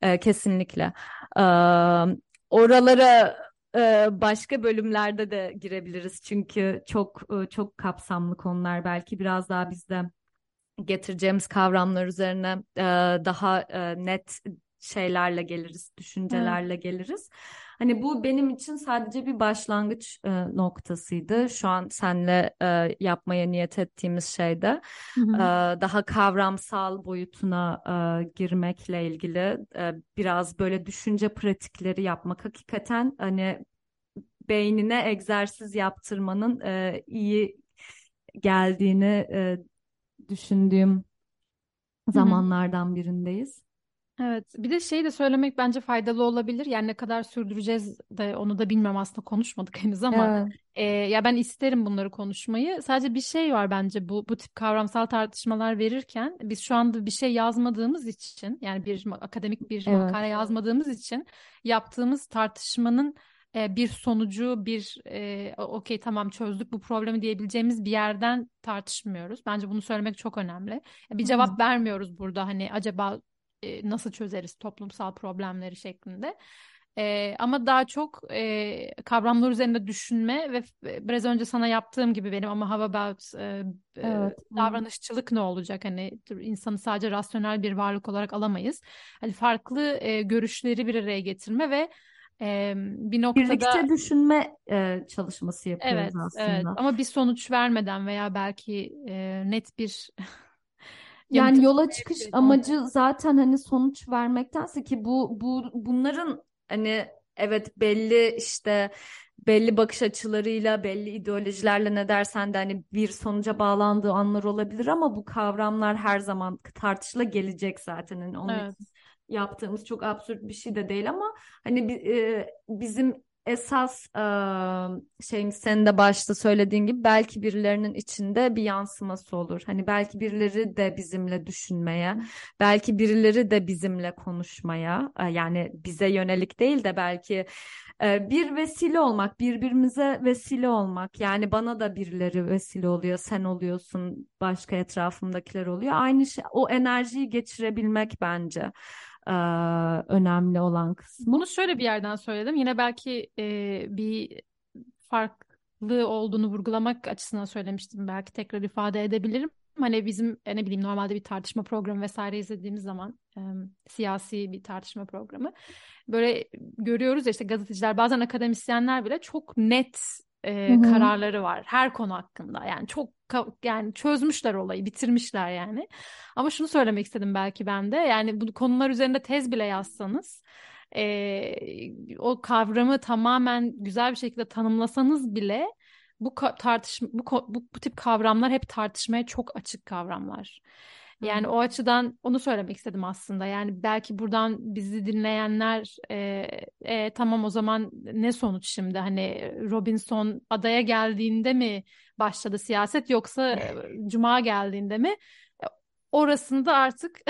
E, kesinlikle. E, oralara başka bölümlerde de girebiliriz. Çünkü çok çok kapsamlı konular belki biraz daha bizde getireceğimiz kavramlar üzerine daha net şeylerle geliriz, düşüncelerle evet. geliriz. Hani bu benim için sadece bir başlangıç e, noktasıydı. Şu an senle e, yapmaya niyet ettiğimiz şeyde hı hı. E, daha kavramsal boyutuna e, girmekle ilgili e, biraz böyle düşünce pratikleri yapmak hakikaten hani beynine egzersiz yaptırmanın e, iyi geldiğini e, düşündüğüm zamanlardan birindeyiz. Evet, bir de şey de söylemek bence faydalı olabilir. Yani ne kadar sürdüreceğiz de onu da bilmem aslında konuşmadık henüz ama Evet. e, ya ben isterim bunları konuşmayı. Sadece bir şey var bence bu bu tip kavramsal tartışmalar verirken biz şu anda bir şey yazmadığımız için yani bir akademik bir Evet. makale yazmadığımız için yaptığımız tartışmanın e, bir sonucu bir e, okey tamam çözdük bu problemi diyebileceğimiz bir yerden tartışmıyoruz. Bence bunu söylemek çok önemli. Bir cevap Hı. vermiyoruz burada hani acaba e, nasıl çözeriz toplumsal problemleri şeklinde. E, ama daha çok e, kavramlar üzerinde düşünme ve biraz önce sana yaptığım gibi benim ama how about e, Evet. davranışçılık ne olacak? Hani insanı sadece rasyonel bir varlık olarak alamayız. Hani farklı e, görüşleri bir araya getirme ve e, bir noktada Birlikte düşünme e, çalışması yapıyoruz evet aslında. evet ama bir sonuç vermeden veya belki e, net bir Yani yola çıkış vermeden amacı zaten hani sonuç vermektense ki bu bu bunların hani evet belli işte belli bakış açılarıyla belli ideolojilerle ne dersen de hani bir sonuca bağlandığı anlar olabilir ama bu kavramlar her zaman tartışıla gelecek zaten hani onun evet. için yaptığımız çok absürt bir şey de değil ama hani e, bizim esas e, şeyin senin de başta söylediğin gibi belki birilerinin içinde bir yansıması olur. Hani belki birileri de bizimle düşünmeye, belki birileri de bizimle konuşmaya, e, yani bize yönelik değil de belki e, bir vesile olmak, birbirimize vesile olmak. Yani bana da birileri vesile oluyor, sen oluyorsun, başka etrafımdakiler oluyor. Aynı şey, o enerjiyi geçirebilmek bence önemli olan kısmı. Bunu şöyle bir yerden söyledim. Yine belki e, bir farklı olduğunu vurgulamak açısından söylemiştim. Belki tekrar ifade edebilirim. Hani bizim ne bileyim normalde bir tartışma programı vesaire izlediğimiz zaman e, siyasi bir tartışma programı böyle görüyoruz ya işte gazeteciler bazen akademisyenler bile çok net e, Hı-hı. kararları var her konu hakkında. Yani çok yani çözmüşler olayı, bitirmişler yani. Ama şunu söylemek istedim belki ben de. Yani bu konular üzerinde tez bile yazsanız e, o kavramı tamamen güzel bir şekilde tanımlasanız bile bu tartışma bu, bu bu tip kavramlar hep tartışmaya çok açık kavramlar. Yani hmm. o açıdan onu söylemek istedim aslında. Yani belki buradan bizi dinleyenler e, e, tamam o zaman ne sonuç şimdi? Hani Robinson adaya geldiğinde mi başladı siyaset yoksa Cuma geldiğinde mi? Orasında artık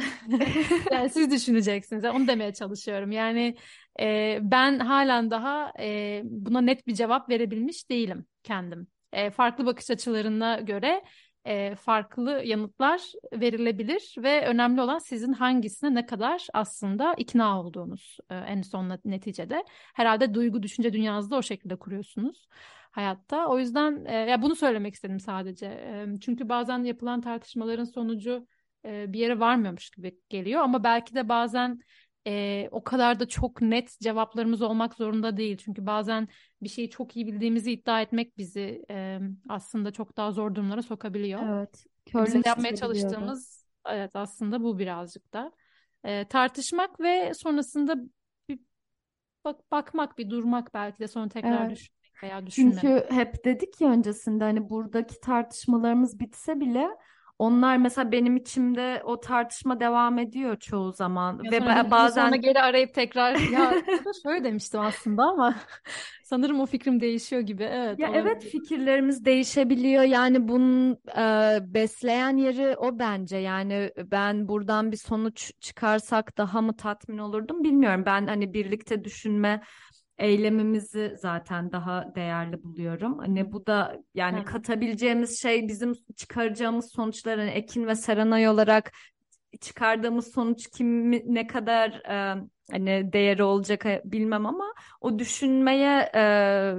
yani siz düşüneceksiniz. Yani onu demeye çalışıyorum. Yani e, ben halen daha e, buna net bir cevap verebilmiş değilim kendim. E, farklı bakış açılarına göre e, farklı yanıtlar verilebilir ve önemli olan sizin hangisine ne kadar aslında ikna olduğunuz e, en son neticede. Herhalde duygu düşünce dünyanızda o şekilde kuruyorsunuz hayatta. O yüzden e, ya bunu söylemek istedim sadece. E, çünkü bazen yapılan tartışmaların sonucu e, bir yere varmıyormuş gibi geliyor ama belki de bazen e, o kadar da çok net cevaplarımız olmak zorunda değil. Çünkü bazen bir şeyi çok iyi bildiğimizi iddia etmek bizi e, aslında çok daha zor durumlara sokabiliyor. Evet. Bizim yapmaya çalıştığımız evet aslında bu birazcık da e, tartışmak ve sonrasında bir bak bakmak, bir durmak belki de sonra tekrar evet. düşünmek veya düşünmek. Çünkü hep dedik ya öncesinde hani buradaki tartışmalarımız bitse bile onlar mesela benim içimde o tartışma devam ediyor çoğu zaman Ya ve sonra yıl bazen sonra geri arayıp tekrar ya şöyle demiştim aslında ama sanırım o fikrim değişiyor gibi. Evet Ya evet fikirlerimiz değişebiliyor. Yani bunun e, besleyen yeri o bence. Yani ben buradan bir sonuç çıkarsak daha mı tatmin olurdum bilmiyorum. Ben hani birlikte düşünme eylemimizi zaten daha değerli buluyorum. Hani bu da yani Evet. katabileceğimiz şey bizim çıkaracağımız sonuçların Ekin ve Serenay olarak çıkardığımız sonuç kim ne kadar e, hani değeri olacak bilmem ama o düşünmeye e,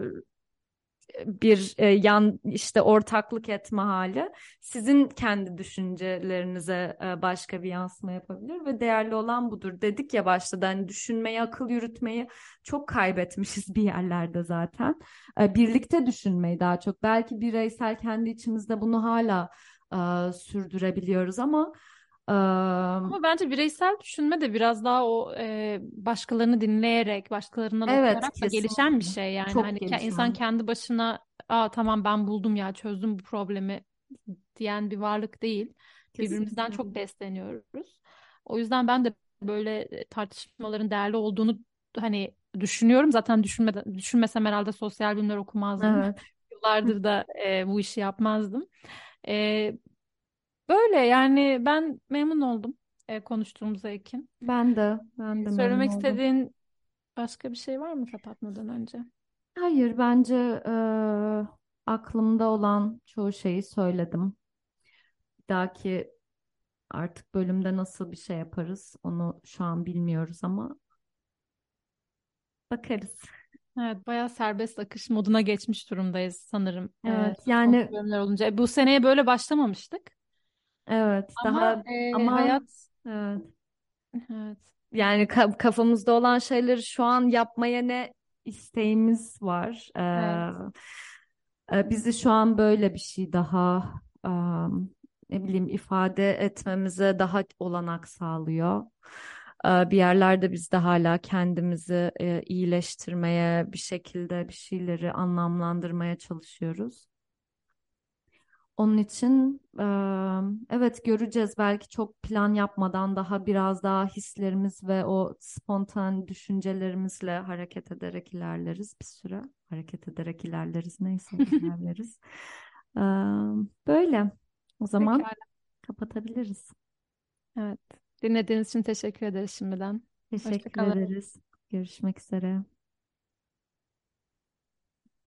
bir e, yan işte ortaklık etme hali sizin kendi düşüncelerinize e, başka bir yansıma yapabilir ve değerli olan budur. Dedik ya başta da hani düşünmeyi, akıl yürütmeyi çok kaybetmişiz bir yerlerde zaten. E, birlikte düşünmeyi daha çok. Belki bireysel kendi içimizde bunu hala e, sürdürebiliyoruz ama Ama bence bireysel düşünme de biraz daha o e, başkalarını dinleyerek, başkalarından evet okuyarak da gelişen bir şey yani. çok Hani ke- insan gelişen. kendi başına Aa, tamam ben buldum ya çözdüm bu problemi diyen bir varlık değil. Birbirimizden Kesinlikle. çok besleniyoruz. O yüzden ben de böyle e, tartışmaların değerli olduğunu hani düşünüyorum. Zaten düşünmeden, düşünmesem herhalde sosyal bilimler okumazdım. Evet. Yıllardır da e, bu işi yapmazdım. E, böyle yani ben memnun oldum e, konuştuğumuza Ekin. Ben de ben de memnun Söylemek oldum. istediğin başka bir şey var mı kapatmadan önce? Hayır, bence eee, aklımda olan çoğu şeyi söyledim. Bir dahaki artık bölümde nasıl bir şey yaparız onu şu an bilmiyoruz ama bakarız. Evet, bayağı serbest akış moduna geçmiş durumdayız sanırım. E, Evet, konusu yani bölümler olunca. E, bu seneye böyle başlamamıştık. Evet Ama daha e, ama hayat evet evet. yani ka- kafamızda olan şeyleri şu an yapmaya ne isteğimiz var. Evet. Eee, e, bizi şu an böyle bir şey daha am, ne bileyim ifade etmemize daha olanak sağlıyor. Bir yerlerde biz de hala kendimizi e, iyileştirmeye bir şekilde bir şeyleri anlamlandırmaya çalışıyoruz. Onun için evet göreceğiz belki çok plan yapmadan daha biraz daha hislerimiz ve o spontan düşüncelerimizle hareket ederek ilerleriz bir süre. Hareket ederek ilerleriz neyse ilerleriz. Böyle o zaman Pekala. kapatabiliriz. Evet. Dinlediğiniz için teşekkür ederiz şimdiden. Teşekkür ederiz. Görüşmek üzere.